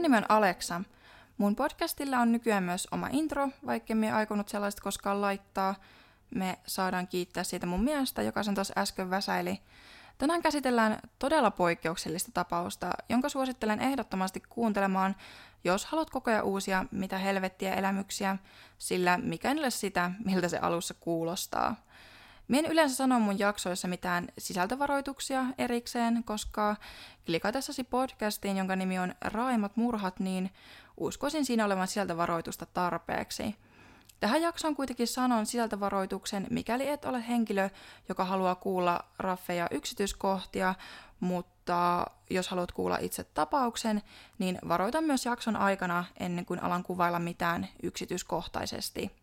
Mun nimi on Alexa. Mun podcastilla on nykyään myös oma intro, vaikka me aikonut sellaista koskaan laittaa. Me saadaan kiittää siitä mun mielestä, joka sen tuossa äsken väsäili. Tänään käsitellään todella poikkeuksellista tapausta, jonka suosittelen ehdottomasti kuuntelemaan, jos haluat kokea uusia mitä helvettiä elämyksiä, sillä mikä ei ole sitä, miltä se alussa kuulostaa. Mie en yleensä sano mun jaksoissa mitään sisältövaroituksia erikseen, koska klikatessasi podcastiin, jonka nimi on Raimat murhat, niin uskoisin siinä olevan sisältövaroitusta tarpeeksi. Tähän jaksoon kuitenkin sanon sisältövaroituksen, mikäli et ole henkilö, joka haluaa kuulla raffeja yksityiskohtia, mutta jos haluat kuulla itse tapauksen, niin varoitan myös jakson aikana ennen kuin alan kuvailla mitään yksityiskohtaisesti.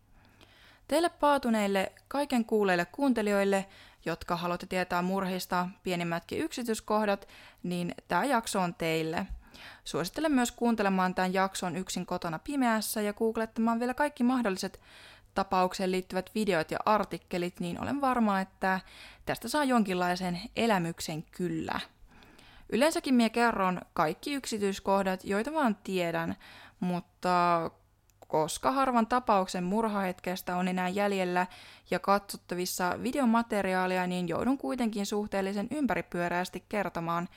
Teille paatuneille, kaiken kuuleille kuuntelijoille, jotka haluatte tietää murhista pienimmätkin yksityiskohdat, niin tämä jakso on teille. Suosittelen myös kuuntelemaan tämän jakson yksin kotona pimeässä ja googlettamaan vielä kaikki mahdolliset tapaukseen liittyvät videot ja artikkelit, niin olen varma, että tästä saa jonkinlaisen elämyksen kyllä. Yleensäkin minä kerron kaikki yksityiskohdat, joita vaan tiedän, mutta koska harvan tapauksen murhahetkestä on enää jäljellä ja katsottavissa videomateriaalia, niin joudun kuitenkin suhteellisen ympäripyöreästi kertomaan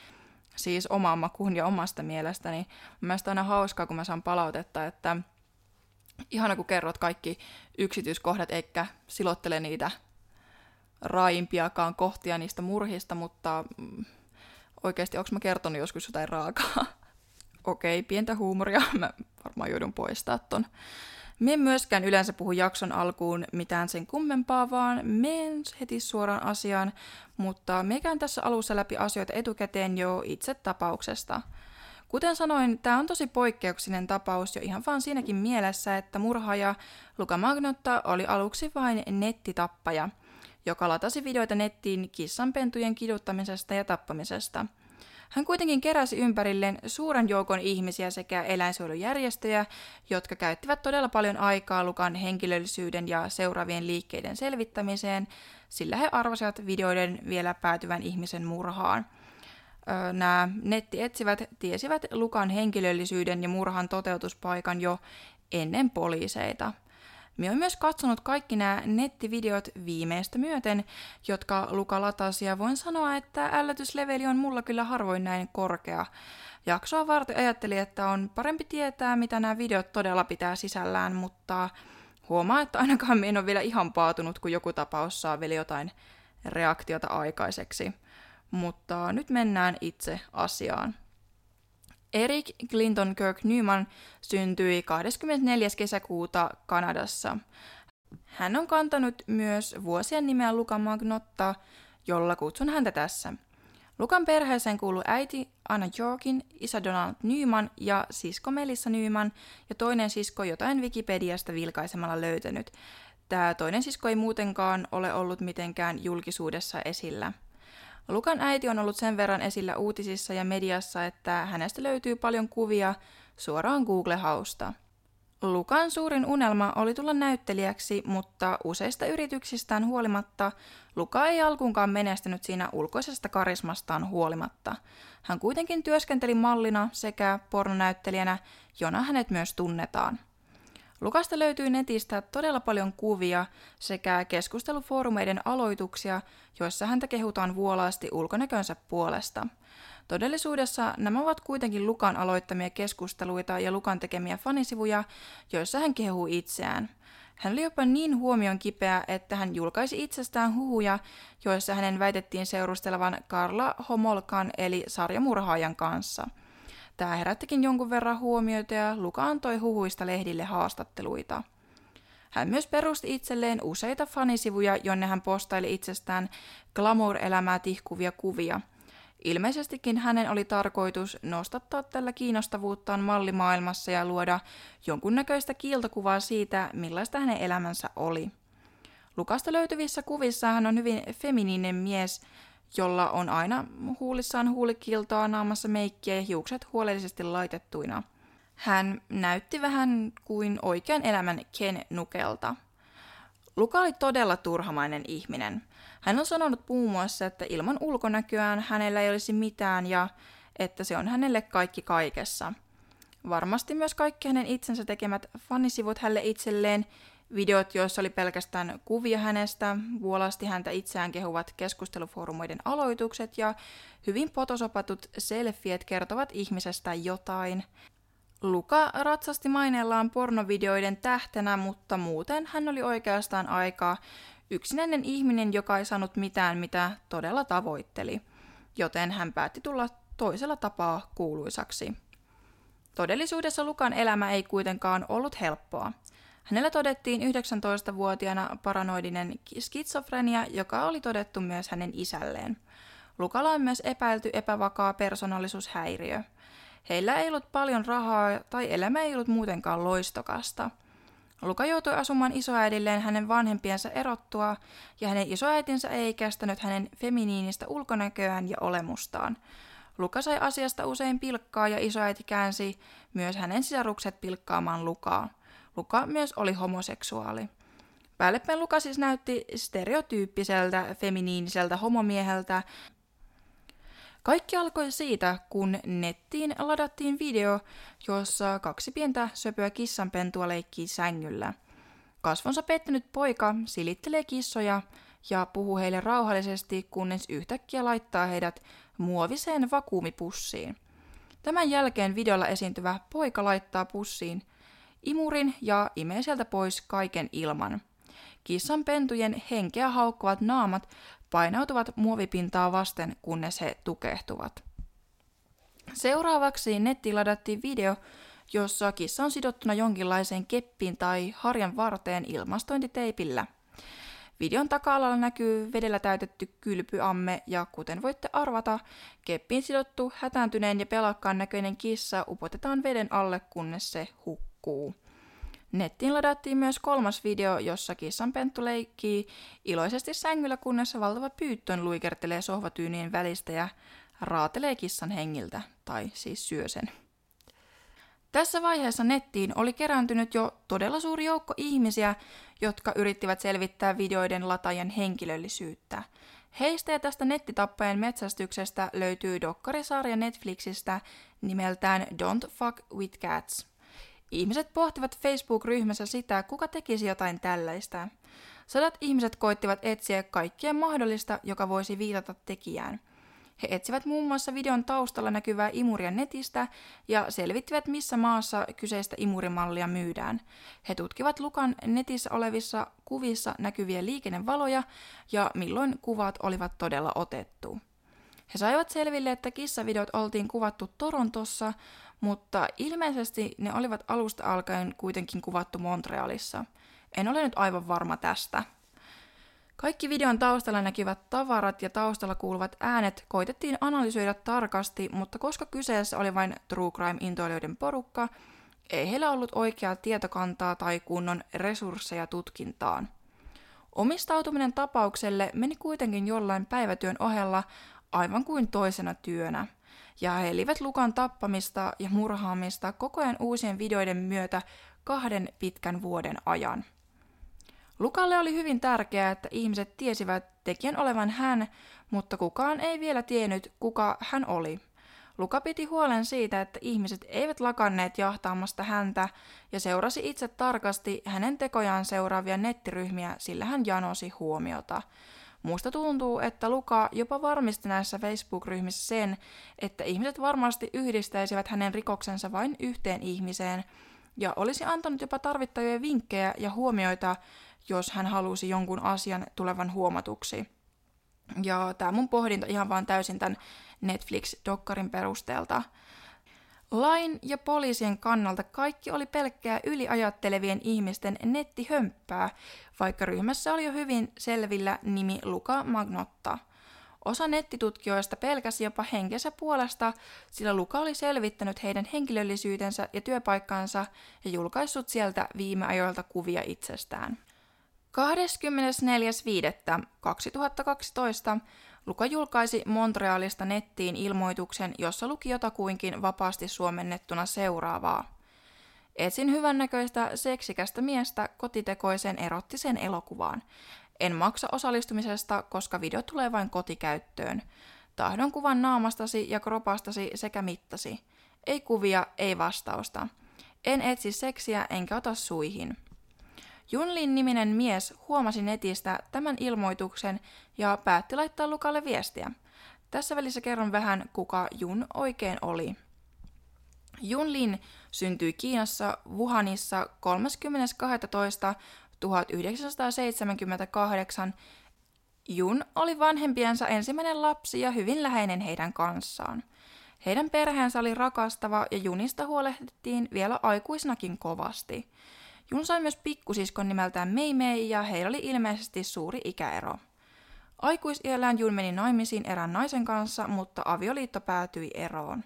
siis omaan makuun ja omasta mielestäni. Mielestäni aina hauskaa, kun mä saan palautetta, että ihana kun kerrot kaikki yksityiskohdat, eikä silottele niitä raimpiakaan kohtia niistä murhista, mutta mm, oikeasti onko mä kertonut joskus jotain raakaa? Okei, pientä huumoria. Mä varmaan joudun poistaa ton. Me myöskään yleensä puhu jakson alkuun mitään sen kummempaa, vaan menen heti suoraan asiaan, mutta mekään tässä alussa läpi asioita etukäteen jo itse tapauksesta. Kuten sanoin, tämä on tosi poikkeuksellinen tapaus jo ihan vaan siinäkin mielessä, että murhaaja Luka Magnotta oli aluksi vain nettitappaja, joka latasi videoita nettiin kissanpentujen kiduttamisesta ja tappamisesta – hän kuitenkin keräsi ympärilleen suuren joukon ihmisiä sekä eläinsuojelujärjestöjä, jotka käyttivät todella paljon aikaa Lukan henkilöllisyyden ja seuraavien liikkeiden selvittämiseen, sillä he arvasivat videoiden vielä päätyvän ihmisen murhaan. Nämä nettietsivät tiesivät Lukan henkilöllisyyden ja murhan toteutuspaikan jo ennen poliiseita – Minä olen myös katsonut kaikki nämä nettivideot viimeistä myöten, jotka Luka latasi, ja voin sanoa, että ällätysleveli on mulla kyllä harvoin näin korkea. Jaksoa varten ajattelin, että on parempi tietää, mitä nämä videot todella pitää sisällään, mutta huomaa, että ainakaan me en ole vielä ihan paatunut, kun joku tapaus saa vielä jotain reaktiota aikaiseksi. Mutta nyt mennään itse asiaan. Eric Clinton Kirk Newman syntyi 24. kesäkuuta Kanadassa. Hän on kantanut myös vuosien nimeä Luka Magnotta, jolla kutsun häntä tässä. Lukan perheeseen kuuluu äiti Anna Jorkin, isä Donald Newman ja sisko Melissa Newman ja toinen sisko jotain Wikipediasta vilkaisemalla löytänyt. Tämä toinen sisko ei muutenkaan ole ollut mitenkään julkisuudessa esillä. Lukan äiti on ollut sen verran esillä uutisissa ja mediassa, että hänestä löytyy paljon kuvia suoraan Google-hausta. Lukan suurin unelma oli tulla näyttelijäksi, mutta useista yrityksistään huolimatta Luka ei alkuunkaan menestynyt siinä ulkoisesta karismastaan huolimatta. Hän kuitenkin työskenteli mallina sekä pornonäyttelijänä, jona hänet myös tunnetaan. Lukasta löytyy netistä todella paljon kuvia sekä keskustelufoorumeiden aloituksia, joissa häntä kehutaan vuolaasti ulkonäkönsä puolesta. Todellisuudessa nämä ovat kuitenkin Lukan aloittamia keskusteluita ja Lukan tekemiä fanisivuja, joissa hän kehuu itseään. Hän oli jopa niin huomion kipeä, että hän julkaisi itsestään huhuja, joissa hänen väitettiin seurustelevan Karla Homolkan eli sarjamurhaajan kanssa – Tämä herättikin jonkun verran huomiota ja Luka antoi huhuista lehdille haastatteluita. Hän myös perusti itselleen useita fanisivuja, jonne hän postaili itsestään glamour-elämää tihkuvia kuvia. Ilmeisestikin hänen oli tarkoitus nostattaa tällä kiinnostavuuttaan mallimaailmassa ja luoda jonkunnäköistä kiiltokuvaa siitä, millaista hänen elämänsä oli. Lukasta löytyvissä kuvissa hän on hyvin feminiinen mies, jolla on aina huulissaan huulikiltoa, naamassa meikkiä ja hiukset huolellisesti laitettuina. Hän näytti vähän kuin oikean elämän Ken Nukelta. Luka oli todella turhamainen ihminen. Hän on sanonut muun muassa, että ilman ulkonäköään hänellä ei olisi mitään ja että se on hänelle kaikki kaikessa. Varmasti myös kaikki hänen itsensä tekemät fanisivut hälle itselleen, videot, joissa oli pelkästään kuvia hänestä, vuolasti häntä itseään kehuvat keskustelufoorumoiden aloitukset ja hyvin potosopatut selfiet kertovat ihmisestä jotain. Luka ratsasti maineellaan pornovideoiden tähtenä, mutta muuten hän oli oikeastaan aika yksinäinen ihminen, joka ei saanut mitään, mitä todella tavoitteli, joten hän päätti tulla toisella tapaa kuuluisaksi. Todellisuudessa Lukan elämä ei kuitenkaan ollut helppoa. Hänellä todettiin 19-vuotiaana paranoidinen skitsofrenia, joka oli todettu myös hänen isälleen. Lukalla on myös epäilty epävakaa persoonallisuushäiriö. Heillä ei ollut paljon rahaa tai elämä ei ollut muutenkaan loistokasta. Luka joutui asumaan isoäidilleen hänen vanhempiensa erottua, ja hänen isoäitinsä ei kestänyt hänen feminiinistä ulkonäköään ja olemustaan. Luka sai asiasta usein pilkkaa ja isoäiti käänsi myös hänen sisarukset pilkkaamaan Lukaa. Luka myös oli homoseksuaali. Päällepäin Luka siis näytti stereotyyppiseltä feminiiniseltä homomieheltä. Kaikki alkoi siitä, kun nettiin ladattiin video, jossa kaksi pientä söpöä kissanpentua leikkii sängyllä. Kasvonsa pettänyt poika silittelee kissoja ja puhuu heille rauhallisesti, kunnes yhtäkkiä laittaa heidät muoviseen vakuumipussiin. Tämän jälkeen videolla esiintyvä poika laittaa pussiin imurin ja imee sieltä pois kaiken ilman. Kissan pentujen henkeä haukkuvat naamat painautuvat muovipintaa vasten, kunnes he tukehtuvat. Seuraavaksi nettiin ladattiin video, jossa kissa on sidottuna jonkinlaiseen keppiin tai harjan varteen ilmastointiteipillä. Videon taka-alalla näkyy vedellä täytetty kylpyamme ja kuten voitte arvata, keppiin sidottu hätääntyneen ja pelakkaan näköinen kissa upotetaan veden alle, kunnes se hukkuu nukkuu. Nettiin ladattiin myös kolmas video, jossa kissanpenttu leikkii iloisesti sängyllä, kunnes valtava pyyttön luikertelee sohvatyynien välistä ja raatelee kissan hengiltä, tai siis syö sen. Tässä vaiheessa nettiin oli kerääntynyt jo todella suuri joukko ihmisiä, jotka yrittivät selvittää videoiden latajan henkilöllisyyttä. Heistä ja tästä nettitappajan metsästyksestä löytyy dokkarisarja Netflixistä nimeltään Don't Fuck with Cats – Ihmiset pohtivat Facebook-ryhmässä sitä, kuka tekisi jotain tällaista. Sadat ihmiset koittivat etsiä kaikkea mahdollista, joka voisi viitata tekijään. He etsivät muun muassa videon taustalla näkyvää imuria netistä ja selvittivät, missä maassa kyseistä imurimallia myydään. He tutkivat Lukan netissä olevissa kuvissa näkyviä liikennevaloja ja milloin kuvat olivat todella otettu. He saivat selville, että kissavideot oltiin kuvattu Torontossa, mutta ilmeisesti ne olivat alusta alkaen kuitenkin kuvattu Montrealissa. En ole nyt aivan varma tästä. Kaikki videon taustalla näkivät tavarat ja taustalla kuuluvat äänet koitettiin analysoida tarkasti, mutta koska kyseessä oli vain True Crime-intoilijoiden porukka, ei heillä ollut oikeaa tietokantaa tai kunnon resursseja tutkintaan. Omistautuminen tapaukselle meni kuitenkin jollain päivätyön ohella aivan kuin toisena työnä – ja he elivät Lukan tappamista ja murhaamista koko ajan uusien videoiden myötä kahden pitkän vuoden ajan. Lukalle oli hyvin tärkeää, että ihmiset tiesivät tekijän olevan hän, mutta kukaan ei vielä tiennyt, kuka hän oli. Luka piti huolen siitä, että ihmiset eivät lakanneet jahtaamasta häntä ja seurasi itse tarkasti hänen tekojaan seuraavia nettiryhmiä, sillä hän janosi huomiota. Musta tuntuu, että Luka jopa varmisti näissä Facebook-ryhmissä sen, että ihmiset varmasti yhdistäisivät hänen rikoksensa vain yhteen ihmiseen, ja olisi antanut jopa tarvittavia vinkkejä ja huomioita, jos hän halusi jonkun asian tulevan huomatuksi. Ja tämä mun pohdinta ihan vaan täysin tämän Netflix-dokkarin perusteelta. Lain ja poliisien kannalta kaikki oli pelkkää yliajattelevien ihmisten nettihömppää, vaikka ryhmässä oli jo hyvin selvillä nimi Luka Magnotta. Osa nettitutkijoista pelkäsi jopa henkensä puolesta, sillä Luka oli selvittänyt heidän henkilöllisyytensä ja työpaikkansa ja julkaissut sieltä viime ajoilta kuvia itsestään. 24.5.2012 Luka julkaisi Montrealista nettiin ilmoituksen, jossa luki jotakuinkin vapaasti suomennettuna seuraavaa. Etsin hyvännäköistä seksikästä miestä kotitekoisen erottisen elokuvaan. En maksa osallistumisesta, koska video tulee vain kotikäyttöön. Tahdon kuvan naamastasi ja kropastasi sekä mittasi. Ei kuvia, ei vastausta. En etsi seksiä enkä ota suihin. Junlin niminen mise huomasi netistä tämän ilmoituksen ja päätti laittaa Lukalle viestiä. Tässä välissä kerron vähän, kuka Jun oikein oli. Junlin syntyi Kiinassa Wuhanissa 30.12.1978. Jun oli vanhempiensa ensimmäinen lapsi ja hyvin läheinen heidän kanssaan. Heidän perheensä oli rakastava ja Junista huolehdittiin vielä aikuisnakin kovasti. Jun sai myös pikkusiskon nimeltään Meimei ja heillä oli ilmeisesti suuri ikäero. Aikuisiellään Jun meni naimisiin erään naisen kanssa, mutta avioliitto päätyi eroon.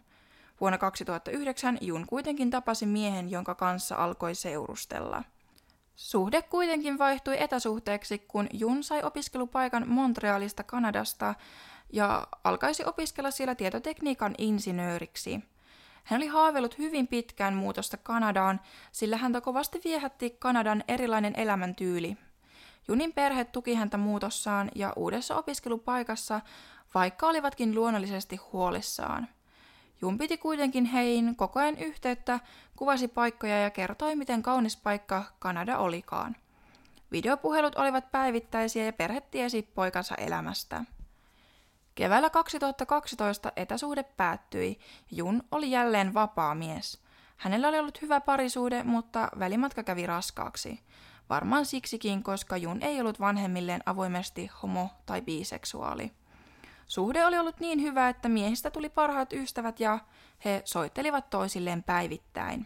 Vuonna 2009 Jun kuitenkin tapasi miehen, jonka kanssa alkoi seurustella. Suhde kuitenkin vaihtui etäsuhteeksi, kun Jun sai opiskelupaikan Montrealista Kanadasta ja alkaisi opiskella siellä tietotekniikan insinööriksi. Hän oli haaveillut hyvin pitkään muutosta Kanadaan, sillä häntä kovasti viehätti Kanadan erilainen elämäntyyli. Junin perhe tuki häntä muutossaan ja uudessa opiskelupaikassa, vaikka olivatkin luonnollisesti huolissaan. Jun piti kuitenkin heihin koko ajan yhteyttä, kuvasi paikkoja ja kertoi, miten kaunis paikka Kanada olikaan. Videopuhelut olivat päivittäisiä ja perhe tiesi poikansa elämästä. Keväällä 2012 etäsuhde päättyi Jun oli jälleen vapaa mies. Hänellä oli ollut hyvä parisuhde, mutta välimatka kävi raskaaksi. Varmaan siksikin, koska Jun ei ollut vanhemmilleen avoimesti homo- tai biseksuaali. Suhde oli ollut niin hyvä, että miehistä tuli parhaat ystävät ja he soittelivat toisilleen päivittäin.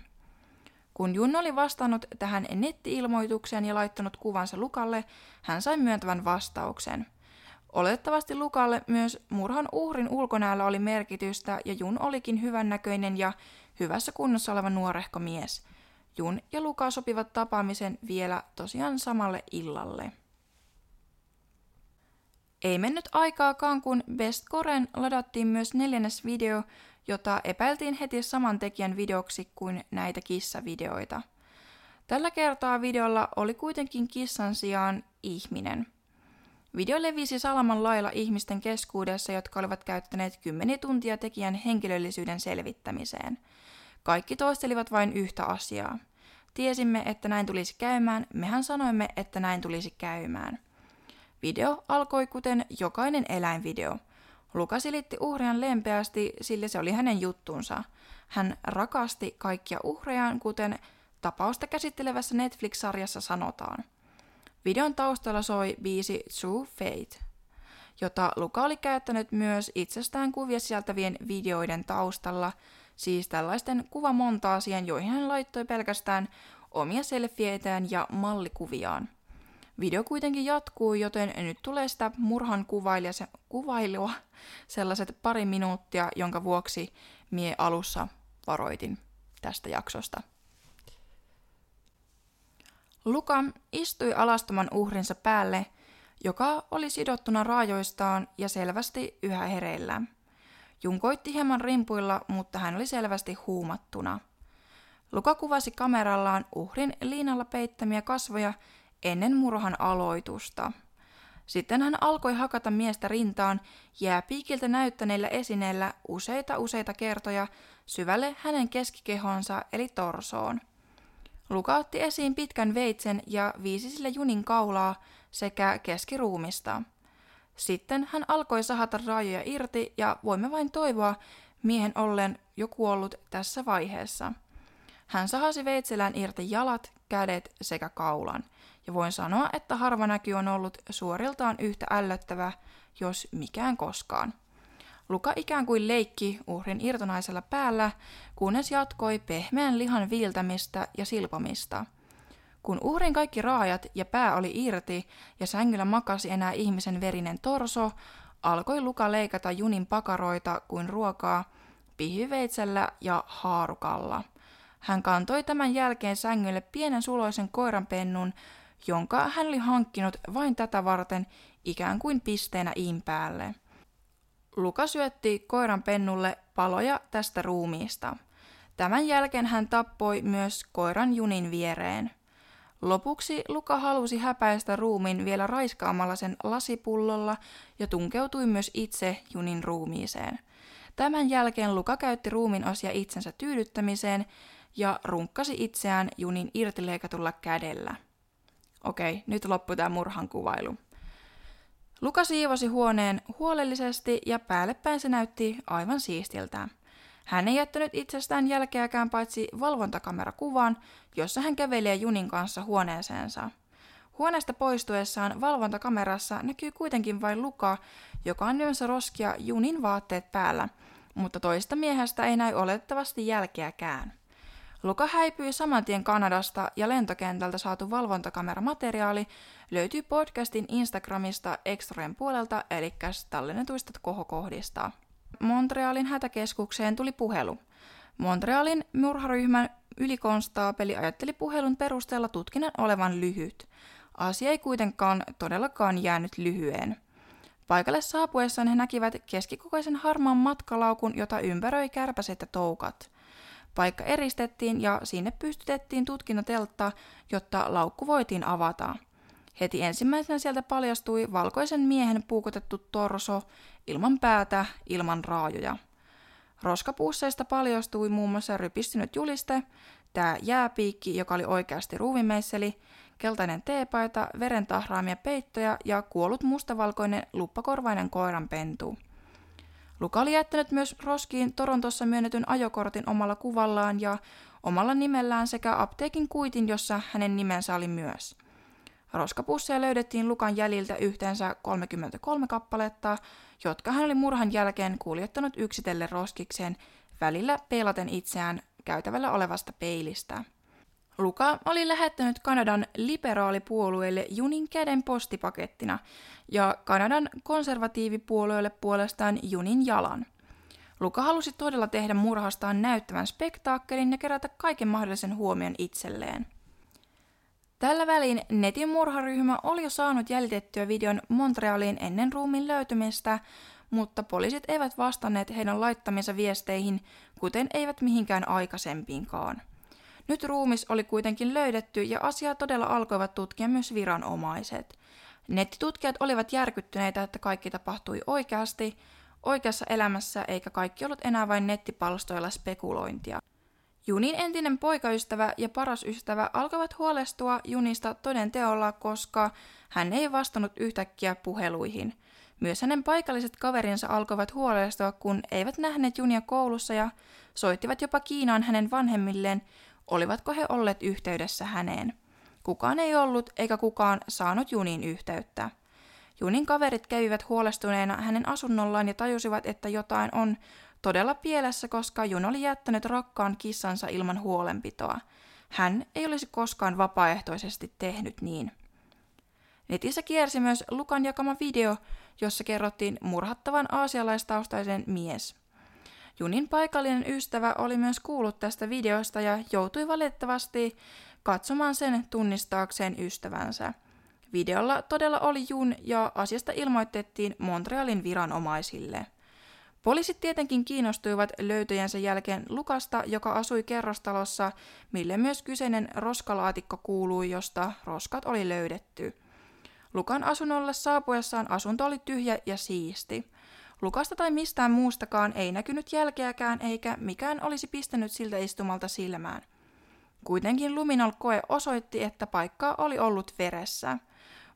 Kun Jun oli vastannut tähän netti-ilmoitukseen ja laittanut kuvansa Lukalle, hän sai myöntävän vastauksen. Oletettavasti Lukalle myös murhan uhrin ulkonäällä oli merkitystä ja Jun olikin hyvännäköinen ja hyvässä kunnossa oleva nuorehko mies. Jun ja Luka sopivat tapaamisen vielä tosiaan samalle illalle. Ei mennyt aikaakaan, kun Best Koren ladattiin myös neljännes video, jota epäiltiin heti saman tekijän videoksi kuin näitä kissavideoita. Tällä kertaa videolla oli kuitenkin kissan sijaan ihminen. Video levisi salaman lailla ihmisten keskuudessa, jotka olivat käyttäneet kymmeniä tuntia tekijän henkilöllisyyden selvittämiseen. Kaikki toistelivat vain yhtä asiaa. Tiesimme, että näin tulisi käymään, mehän sanoimme, että näin tulisi käymään – Video alkoi kuten jokainen eläinvideo. Luka silitti uhrian lempeästi, sillä se oli hänen juttunsa. Hän rakasti kaikkia uhrejaan, kuten tapausta käsittelevässä Netflix-sarjassa sanotaan. Videon taustalla soi biisi True Fate, jota Luka oli käyttänyt myös itsestään kuvia sisältävien videoiden taustalla, siis tällaisten kuvamontaasien, joihin hän laittoi pelkästään omia selfieitään ja mallikuviaan. Video kuitenkin jatkuu, joten nyt tulee sitä murhan kuvailua sellaiset pari minuuttia, jonka vuoksi mie alussa varoitin tästä jaksosta. Luka istui alastoman uhrinsa päälle, joka oli sidottuna raajoistaan ja selvästi yhä hereillä. Junkoitti hieman rimpuilla, mutta hän oli selvästi huumattuna. Luka kuvasi kamerallaan uhrin liinalla peittämiä kasvoja ennen murhan aloitusta. Sitten hän alkoi hakata miestä rintaan jääpiikiltä näyttäneillä esineillä useita useita kertoja syvälle hänen keskikehonsa eli torsoon. Luka otti esiin pitkän veitsen ja viisi sille junin kaulaa sekä keskiruumista. Sitten hän alkoi sahata raajoja irti ja voimme vain toivoa miehen ollen jo kuollut tässä vaiheessa. Hän sahasi veitsellään irti jalat, kädet sekä kaulan – ja voin sanoa, että harva näky on ollut suoriltaan yhtä ällöttävä, jos mikään koskaan. Luka ikään kuin leikki uhrin irtonaisella päällä, kunnes jatkoi pehmeän lihan viiltämistä ja silpomista. Kun uhrin kaikki raajat ja pää oli irti ja sängyllä makasi enää ihmisen verinen torso, alkoi Luka leikata junin pakaroita kuin ruokaa pihyveitsellä ja haarukalla. Hän kantoi tämän jälkeen sängylle pienen suloisen koiranpennun, jonka hän oli hankkinut vain tätä varten ikään kuin pisteenä iin päälle. Luka syötti koiran pennulle paloja tästä ruumiista. Tämän jälkeen hän tappoi myös koiran junin viereen. Lopuksi Luka halusi häpäistä ruumin vielä raiskaamalla sen lasipullolla ja tunkeutui myös itse junin ruumiiseen. Tämän jälkeen Luka käytti ruumin osia itsensä tyydyttämiseen ja runkkasi itseään junin irtileikatulla kädellä. Okei, nyt loppui tämä murhan kuvailu. Luka siivosi huoneen huolellisesti ja päällepäin se näytti aivan siistiltä. Hän ei jättänyt itsestään jälkeäkään paitsi valvontakamerakuvan, jossa hän kävelee Junin kanssa huoneeseensa. Huoneesta poistuessaan valvontakamerassa näkyy kuitenkin vain Luka, joka on lyönsä roskia Junin vaatteet päällä, mutta toista miehestä ei näy olettavasti jälkeäkään. Luka häipyi saman tien Kanadasta ja lentokentältä saatu valvontakameramateriaali löytyy podcastin Instagramista Extrojen puolelta, eli tallennetuista kohokohdista. Montrealin hätäkeskukseen tuli puhelu. Montrealin murharyhmän ylikonstaapeli ajatteli puhelun perusteella tutkinnan olevan lyhyt. Asia ei kuitenkaan todellakaan jäänyt lyhyen. Paikalle saapuessaan he näkivät keskikokoisen harmaan matkalaukun, jota ympäröi kärpäset ja toukat. Paikka eristettiin ja sinne pystytettiin tutkinnateltta, jotta laukku voitiin avata. Heti ensimmäisenä sieltä paljastui valkoisen miehen puukotettu torso, ilman päätä, ilman raajoja. Roskapuusseista paljastui muun muassa rypistynyt juliste, tämä jääpiikki, joka oli oikeasti ruuvimeisseli, keltainen teepaita, veren tahraamia peittoja ja kuollut mustavalkoinen luppakorvainen koiranpentu. Luka oli jättänyt myös roskiin Torontossa myönnetyn ajokortin omalla kuvallaan ja omalla nimellään sekä apteekin kuitin, jossa hänen nimensä oli myös. Roskapusseja löydettiin Lukan jäljiltä yhteensä 33 kappaletta, jotka hän oli murhan jälkeen kuljettanut yksitelle roskikseen välillä peilaten itseään käytävällä olevasta peilistä. Luka oli lähettänyt Kanadan liberaalipuolueelle junin käden postipakettina ja Kanadan konservatiivipuolueelle puolestaan junin jalan. Luka halusi todella tehdä murhastaan näyttävän spektaakkelin ja kerätä kaiken mahdollisen huomion itselleen. Tällä välin netin murharyhmä oli jo saanut jäljitettyä videon Montrealiin ennen ruumin löytymistä, mutta poliisit eivät vastanneet heidän laittamiinsa viesteihin, kuten eivät mihinkään aikaisempiinkaan. Nyt ruumis oli kuitenkin löydetty ja asiaa todella alkoivat tutkia myös viranomaiset. Nettitutkijat olivat järkyttyneitä, että kaikki tapahtui oikeasti, oikeassa elämässä eikä kaikki ollut enää vain nettipalstoilla spekulointia. Junin entinen poikaystävä ja paras ystävä alkavat huolestua Junista toden teolla, koska hän ei vastannut yhtäkkiä puheluihin. Myös hänen paikalliset kaverinsa alkoivat huolestua, kun eivät nähneet Junia koulussa ja soittivat jopa Kiinaan hänen vanhemmilleen, olivatko he olleet yhteydessä häneen. Kukaan ei ollut eikä kukaan saanut Junin yhteyttä. Junin kaverit kävivät huolestuneena hänen asunnollaan ja tajusivat, että jotain on todella pielessä, koska Jun oli jättänyt rakkaan kissansa ilman huolenpitoa. Hän ei olisi koskaan vapaaehtoisesti tehnyt niin. Netissä kiersi myös Lukan jakama video, jossa kerrottiin murhattavan aasialaistaustaisen mies. Junin paikallinen ystävä oli myös kuullut tästä videosta ja joutui valitettavasti katsomaan sen tunnistaakseen ystävänsä. Videolla todella oli Jun ja asiasta ilmoitettiin Montrealin viranomaisille. Poliisit tietenkin kiinnostuivat löytöjensä jälkeen Lukasta, joka asui kerrostalossa, mille myös kyseinen roskalaatikko kuului, josta roskat oli löydetty. Lukan asunnolle saapuessaan asunto oli tyhjä ja siisti. Lukasta tai mistään muustakaan ei näkynyt jälkeäkään, eikä mikään olisi pistänyt siltä istumalta silmään. Kuitenkin Luminol-koe osoitti, että paikka oli ollut veressä.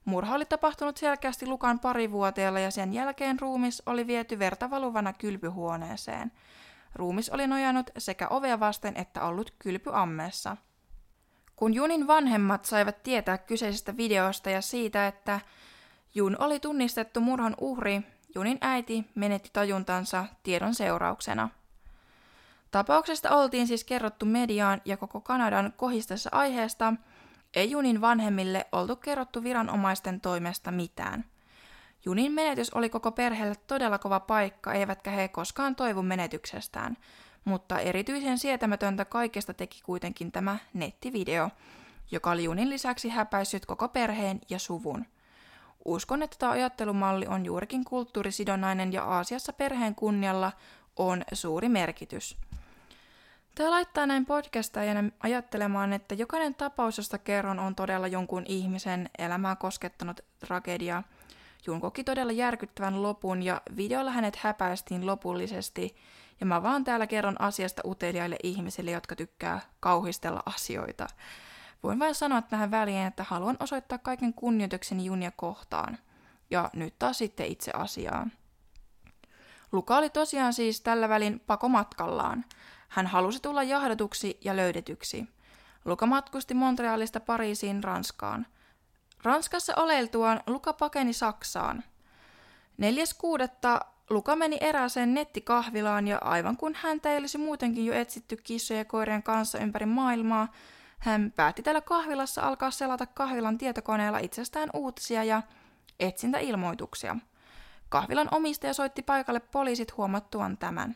Murha oli tapahtunut selkeästi Lukan parivuotiaalla ja sen jälkeen ruumis oli viety verta valuvana kylpyhuoneeseen. Ruumis oli nojannut sekä ovea vasten että ollut kylpyammeessa. Kun Junin vanhemmat saivat tietää kyseisestä videosta ja siitä, että Jun oli tunnistettu murhan uhri, Junin äiti menetti tajuntansa tiedon seurauksena. Tapauksesta oltiin siis kerrottu mediaan ja koko Kanadan kohistessa aiheesta, ei Junin vanhemmille oltu kerrottu viranomaisten toimesta mitään. Junin menetys oli koko perheelle todella kova paikka, eivätkä he koskaan toivu menetyksestään, mutta erityisen sietämätöntä kaikesta teki kuitenkin tämä nettivideo, joka oli Junin lisäksi häpäissyt koko perheen ja suvun. Uskon, että tämä ajattelumalli on juurikin kulttuurisidonnainen ja Aasiassa perheen kunnialla on suuri merkitys. Tämä laittaa näin podcastajana ajattelemaan, että jokainen tapaus, josta kerron, on todella jonkun ihmisen elämää koskettanut tragedia. Jun koki todella järkyttävän lopun ja videolla hänet häpäistiin lopullisesti. Ja mä vaan täällä kerron asiasta uteliaille ihmisille, jotka tykkää kauhistella asioita. Voin vain sanoa tähän väliin, että haluan osoittaa kaiken kunnioitukseni Junia kohtaan. Ja nyt taas sitten itse asiaan. Luka oli tosiaan siis tällä välin pakomatkallaan. Hän halusi tulla jahdatuksi ja löydetyksi. Luka matkusti Montrealista Pariisiin Ranskaan. Ranskassa oleiltuaan Luka pakeni Saksaan. 4.6. Luka meni erääseen nettikahvilaan ja aivan kun häntä ei olisi muutenkin jo etsitty kissojen ja koirien kanssa ympäri maailmaa, hän päätti täällä kahvilassa alkaa selata kahvilan tietokoneella itsestään uutisia ja etsintäilmoituksia. Kahvilan omistaja soitti paikalle poliisit huomattuaan tämän.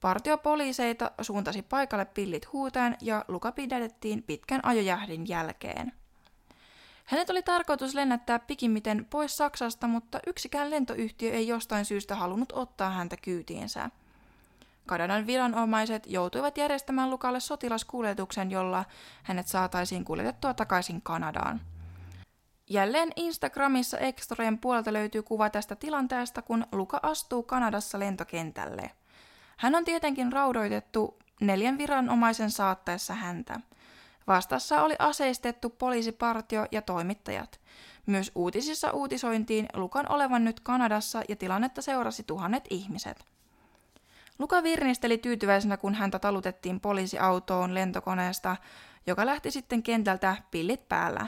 Partiopoliiseita suuntasi paikalle pillit huuteen ja Luka pidätettiin pitkän ajojähdin jälkeen. Hänet oli tarkoitus lennättää pikimmiten pois Saksasta, mutta yksikään lentoyhtiö ei jostain syystä halunnut ottaa häntä kyytiinsä. Kanadan viranomaiset joutuivat järjestämään Lukalle sotilaskuljetuksen, jolla hänet saataisiin kuljetettua takaisin Kanadaan. Jälleen Instagramissa Extrojen puolelta löytyy kuva tästä tilanteesta, kun Luka astuu Kanadassa lentokentälle. Hän on tietenkin raudoitettu neljän viranomaisen saattaessa häntä. Vastassa oli aseistettu poliisipartio ja toimittajat. Myös uutisissa uutisointiin Lukan olevan nyt Kanadassa ja tilannetta seurasi tuhannet ihmiset. Luka virnisteli tyytyväisenä, kun häntä talutettiin poliisiautoon lentokoneesta, joka lähti sitten kentältä pillit päällä.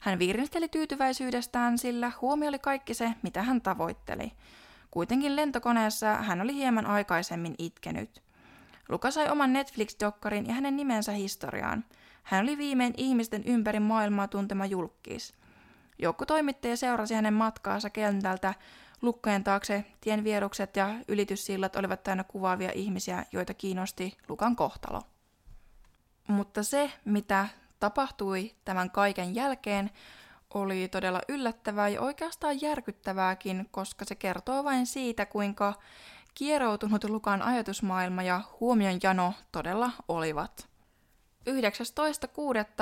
Hän virnisteli tyytyväisyydestään, sillä huomio oli kaikki se, mitä hän tavoitteli. Kuitenkin lentokoneessa hän oli hieman aikaisemmin itkenyt. Luka sai oman Netflix-dokkarin ja hänen nimensä historiaan. Hän oli viimein ihmisten ympäri maailmaa tuntema julkis. Joukko toimittaja seurasi hänen matkaansa kentältä, lukkojen taakse tien vierukset ja ylityssillat olivat täynnä kuvaavia ihmisiä, joita kiinnosti Lukan kohtalo. Mutta se, mitä tapahtui tämän kaiken jälkeen, oli todella yllättävää ja oikeastaan järkyttävääkin, koska se kertoo vain siitä, kuinka kieroutunut Lukan ajatusmaailma ja huomionjano todella olivat. 19.6.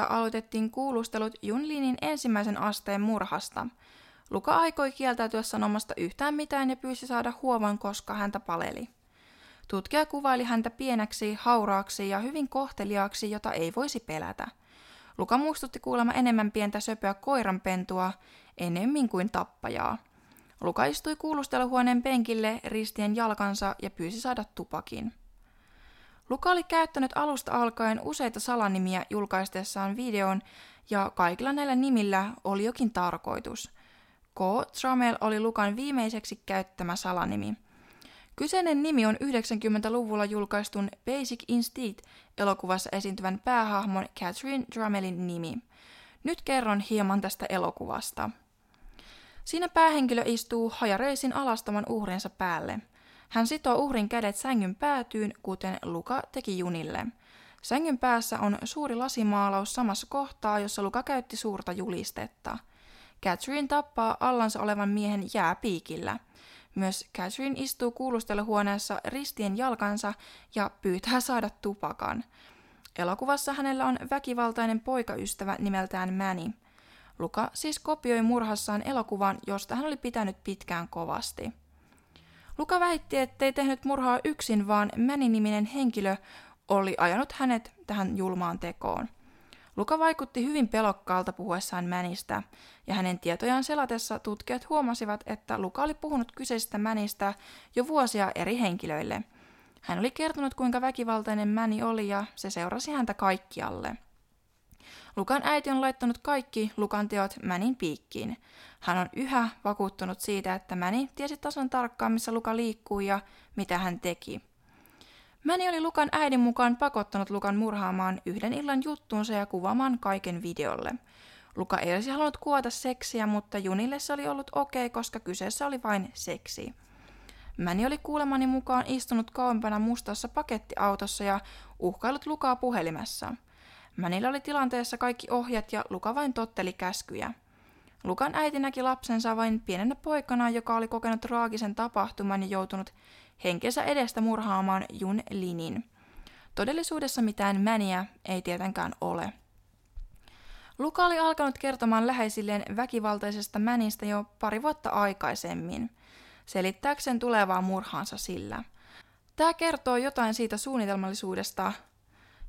aloitettiin kuulustelut Junlinin ensimmäisen asteen murhasta. Luka aikoi kieltäytyä sanomasta yhtään mitään ja pyysi saada huovan, koska häntä paleli. Tutkija kuvaili häntä pieneksi, hauraaksi ja hyvin kohteliaaksi, jota ei voisi pelätä – Luka muistutti kuulemma enemmän pientä söpöä koiranpentua enemmän kuin tappajaa. Luka istui kuulusteluhuoneen penkille ristien jalkansa ja pyysi saada tupakin. Luka oli käyttänyt alusta alkaen useita salanimiä julkaistessaan videon, ja kaikilla näillä nimillä oli jokin tarkoitus. K. Tramel oli Lukan viimeiseksi käyttämä salanimi. Kyseinen nimi on 90-luvulla julkaistun Basic Instinct-elokuvassa esiintyvän päähahmon Catherine Dramelin nimi. Nyt kerron hieman tästä elokuvasta. Siinä päähenkilö istuu hajareisin alastoman uhrinsa päälle. Hän sitoo uhrin kädet sängyn päätyyn, kuten Luka teki junille. Sängyn päässä on suuri lasimaalaus samassa kohtaa, jossa Luka käytti suurta julistetta. Catherine tappaa allansa olevan miehen jääpiikillä – myös Catherine istuu kuulusteluhuoneessa ristien jalkansa ja pyytää saada tupakan. Elokuvassa hänellä on väkivaltainen poikaystävä nimeltään Manny. Luka siis kopioi murhassaan elokuvan, josta hän oli pitänyt pitkään kovasti. Luka väitti, ettei tehnyt murhaa yksin, vaan Manny-niminen henkilö oli ajanut hänet tähän julmaan tekoon. Luka vaikutti hyvin pelokkaalta puhuessaan Mänistä, ja hänen tietojaan selatessa tutkijat huomasivat, että Luka oli puhunut kyseisestä Mänistä jo vuosia eri henkilöille. Hän oli kertonut, kuinka väkivaltainen Mäni oli, ja se seurasi häntä kaikkialle. Lukan äiti on laittanut kaikki Lukan teot Mänin piikkiin. Hän on yhä vakuuttunut siitä, että Mäni tiesi tasan tarkkaan, missä Luka liikkuu ja mitä hän teki. Mäni oli Lukan äidin mukaan pakottanut Lukan murhaamaan yhden illan juttuunsa ja kuvaamaan kaiken videolle. Luka ei olisi halunnut kuvata seksiä, mutta Junille se oli ollut okei, okay, koska kyseessä oli vain seksi. Mäni oli kuulemani mukaan istunut kauempana mustassa pakettiautossa ja uhkailut Lukaa puhelimessa. Mänillä oli tilanteessa kaikki ohjat ja Luka vain totteli käskyjä. Lukan äiti näki lapsensa vain pienenä poikana, joka oli kokenut traagisen tapahtuman ja joutunut henkensä edestä murhaamaan Jun Linin. Todellisuudessa mitään mäniä ei tietenkään ole. Luka oli alkanut kertomaan läheisilleen väkivaltaisesta mänistä jo pari vuotta aikaisemmin, selittääkseen tulevaa murhaansa sillä. Tämä kertoo jotain siitä suunnitelmallisuudesta,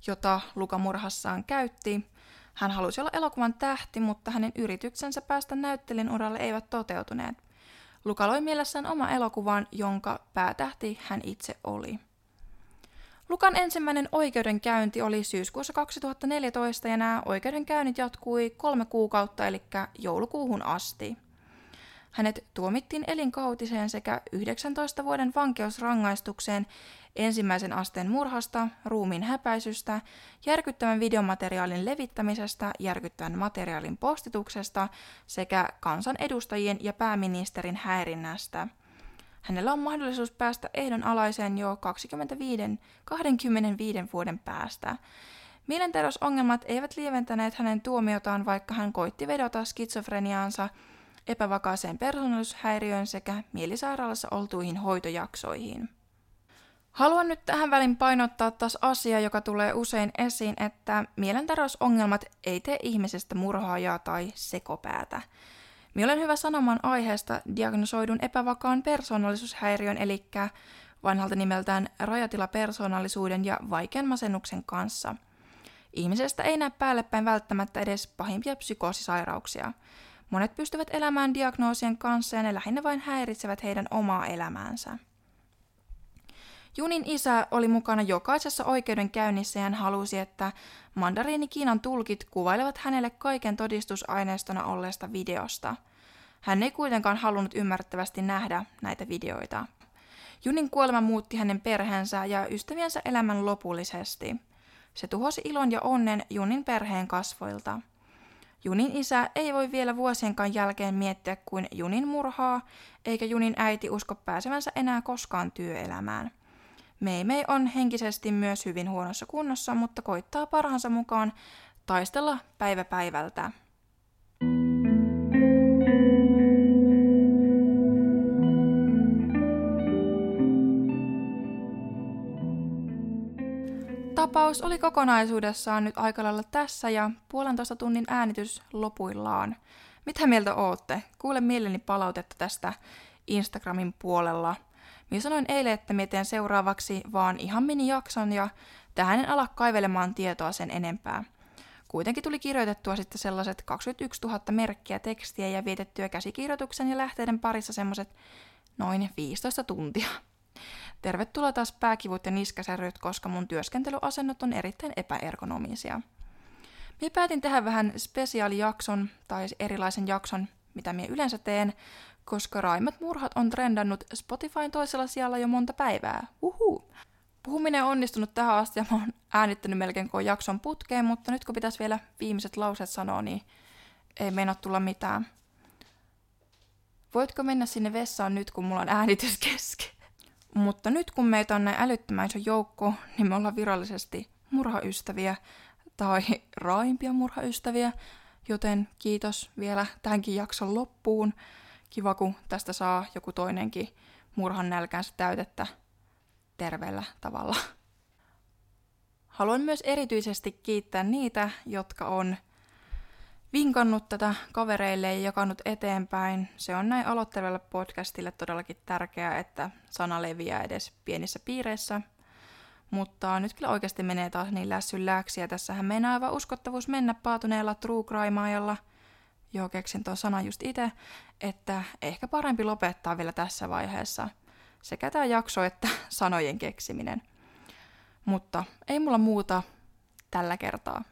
jota Luka murhassaan käytti. Hän halusi olla elokuvan tähti, mutta hänen yrityksensä päästä näyttelin uralle eivät toteutuneet. Luka loi mielessään oma elokuvan, jonka päätähti hän itse oli. Lukan ensimmäinen oikeudenkäynti oli syyskuussa 2014 ja nämä oikeudenkäynnit jatkui kolme kuukautta, eli joulukuuhun asti. Hänet tuomittiin elinkautiseen sekä 19 vuoden vankeusrangaistukseen ensimmäisen asteen murhasta, ruumiin häpäisystä, järkyttävän videomateriaalin levittämisestä, järkyttävän materiaalin postituksesta sekä kansanedustajien ja pääministerin häirinnästä. Hänellä on mahdollisuus päästä ehdonalaiseen jo 25, 25 vuoden päästä. Mielenterveysongelmat eivät lieventäneet hänen tuomiotaan, vaikka hän koitti vedota skitsofreniaansa, epävakaaseen persoonallisuushäiriöön sekä mielisairaalassa oltuihin hoitojaksoihin. Haluan nyt tähän väliin painottaa taas asia, joka tulee usein esiin, että mielenterveysongelmat ei tee ihmisestä murhaajaa tai sekopäätä. Minä olen hyvä sanomaan aiheesta diagnosoidun epävakaan persoonallisuushäiriön, eli vanhalta nimeltään rajatilapersoonallisuuden ja vaikean masennuksen kanssa. Ihmisestä ei näe päällepäin välttämättä edes pahimpia psykoosisairauksia. Monet pystyvät elämään diagnoosien kanssa ja ne lähinnä vain häiritsevät heidän omaa elämäänsä. Junin isä oli mukana jokaisessa oikeudenkäynnissä ja hän halusi, että mandariini Kiinan tulkit kuvailevat hänelle kaiken todistusaineistona olleesta videosta. Hän ei kuitenkaan halunnut ymmärrettävästi nähdä näitä videoita. Junin kuolema muutti hänen perheensä ja ystäviensä elämän lopullisesti. Se tuhosi ilon ja onnen Junin perheen kasvoilta. Junin isä ei voi vielä vuosienkaan jälkeen miettiä kuin Junin murhaa, eikä Junin äiti usko pääsevänsä enää koskaan työelämään – Meimei on henkisesti myös hyvin huonossa kunnossa, mutta koittaa parhaansa mukaan taistella päivä päivältä. Tapaus oli kokonaisuudessaan nyt aika lailla tässä ja puolentoista tunnin äänitys lopuillaan. Mitä mieltä ootte? Kuule mieleni palautetta tästä Instagramin puolella – minä sanoin eilen, että minä teen seuraavaksi vaan ihan mini-jakson ja tähän en ala kaivelemaan tietoa sen enempää. Kuitenkin tuli kirjoitettua sitten sellaiset 21 000 merkkiä tekstiä ja vietettyä käsikirjoituksen ja lähteiden parissa semmoiset noin 15 tuntia. Tervetuloa taas pääkivut ja niskasäryt, koska mun työskentelyasennot on erittäin epäergonomisia. Minä päätin tehdä vähän spesiaalijakson tai erilaisen jakson, mitä minä yleensä teen, koska raimat murhat on trendannut Spotifyn toisella sijalla jo monta päivää. Uhu. Puhuminen on onnistunut tähän asti ja mä oon äänittänyt melkein koko jakson putkeen, mutta nyt kun pitäisi vielä viimeiset lauseet sanoa, niin ei meinaa tulla mitään. Voitko mennä sinne vessaan nyt, kun mulla on äänitys kesken? Mutta nyt kun meitä on näin älyttömän iso joukko, niin me ollaan virallisesti murhaystäviä tai raimpia murhaystäviä, joten kiitos vielä tämänkin jakson loppuun kiva, kun tästä saa joku toinenkin murhan nälkänsä täytettä terveellä tavalla. Haluan myös erityisesti kiittää niitä, jotka on vinkannut tätä kavereille ja jakanut eteenpäin. Se on näin aloittelevalle podcastille todellakin tärkeää, että sana leviää edes pienissä piireissä. Mutta nyt kyllä oikeasti menee taas niin lässyn läksi, ja tässähän meinaa aivan uskottavuus mennä paatuneella true crimeajalla – Joo, keksin tuon sanan just itse, että ehkä parempi lopettaa vielä tässä vaiheessa sekä tämä jakso että sanojen keksiminen. Mutta ei mulla muuta tällä kertaa.